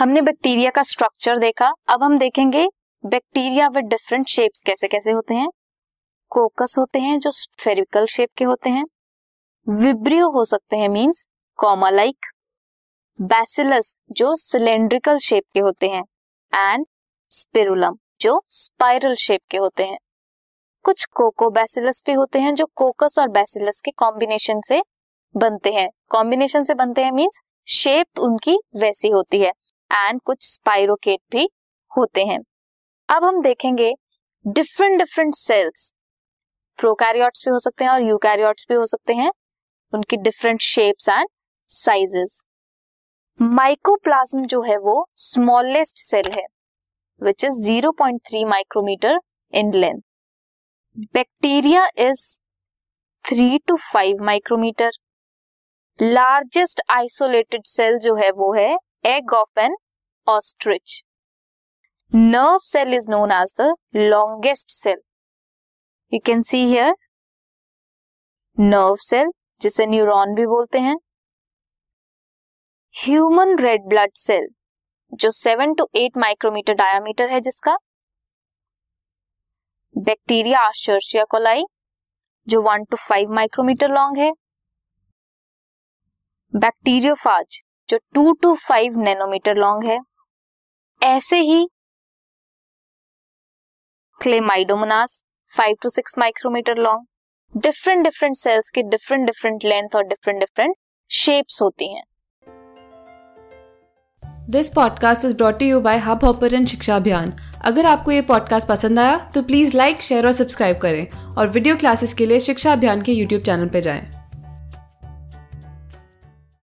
हमने बैक्टीरिया का स्ट्रक्चर देखा। अब हम देखेंगे बैक्टीरिया विद डिफरेंट शेप्स कैसे कैसे होते हैं। कोकस होते हैं जो स्फेरिकल शेप के होते हैं। विब्रियो हो सकते हैं मींस कॉमा लाइक बैसिलस जो सिलेंड्रिकल शेप के होते हैं। एंड स्पिरुलम जो स्पाइरल शेप के होते हैं। कुछ कोको बैसिलस भी होते हैं जो कोकस और बैसिलस के कॉम्बिनेशन से बनते हैं। कॉम्बिनेशन से बनते हैं मींस शेप उनकी वैसी होती है। एंड कुछ स्पाइरोकेट भी होते हैं। अब हम देखेंगे डिफरेंट डिफरेंट सेल्स प्रोकैरियोट्स भी हो सकते हैं और यूकैरियोट्स भी हो सकते हैं। उनकी different shapes and sizes mycoplasma जो है वो स्मॉलेस्ट सेल है which is 0.3 micrometre in length bacteria is three to five micrometre largest isolated cell जो है वो है egg of an ostrich nerve cell is known as the longest cell you can see here nerve cell जिसे neuron भी बोलते हैं. Human red blood cell जो seven to eight micrometre diameter है जिसका. बैक्टीरिया आशर्शिया कोलाई जो one to five micrometre long है. Bacteriophage जो two two five nanometre long है, ऐसे ही Chlamydomonas five to six micrometre long different different cells के different different length और different different shapes होती हैं। This podcast is brought you by Hubhopper शिक्षा अभियान अगर आपको ये पॉडकास्ट पसंद आया तो प्लीज़ लाइक शेयर और सब्सक्राइब करें। और वीडियो क्लासेस के लिए शिक्षा अभियान के यूट्यूब चैनल पर जाएँ।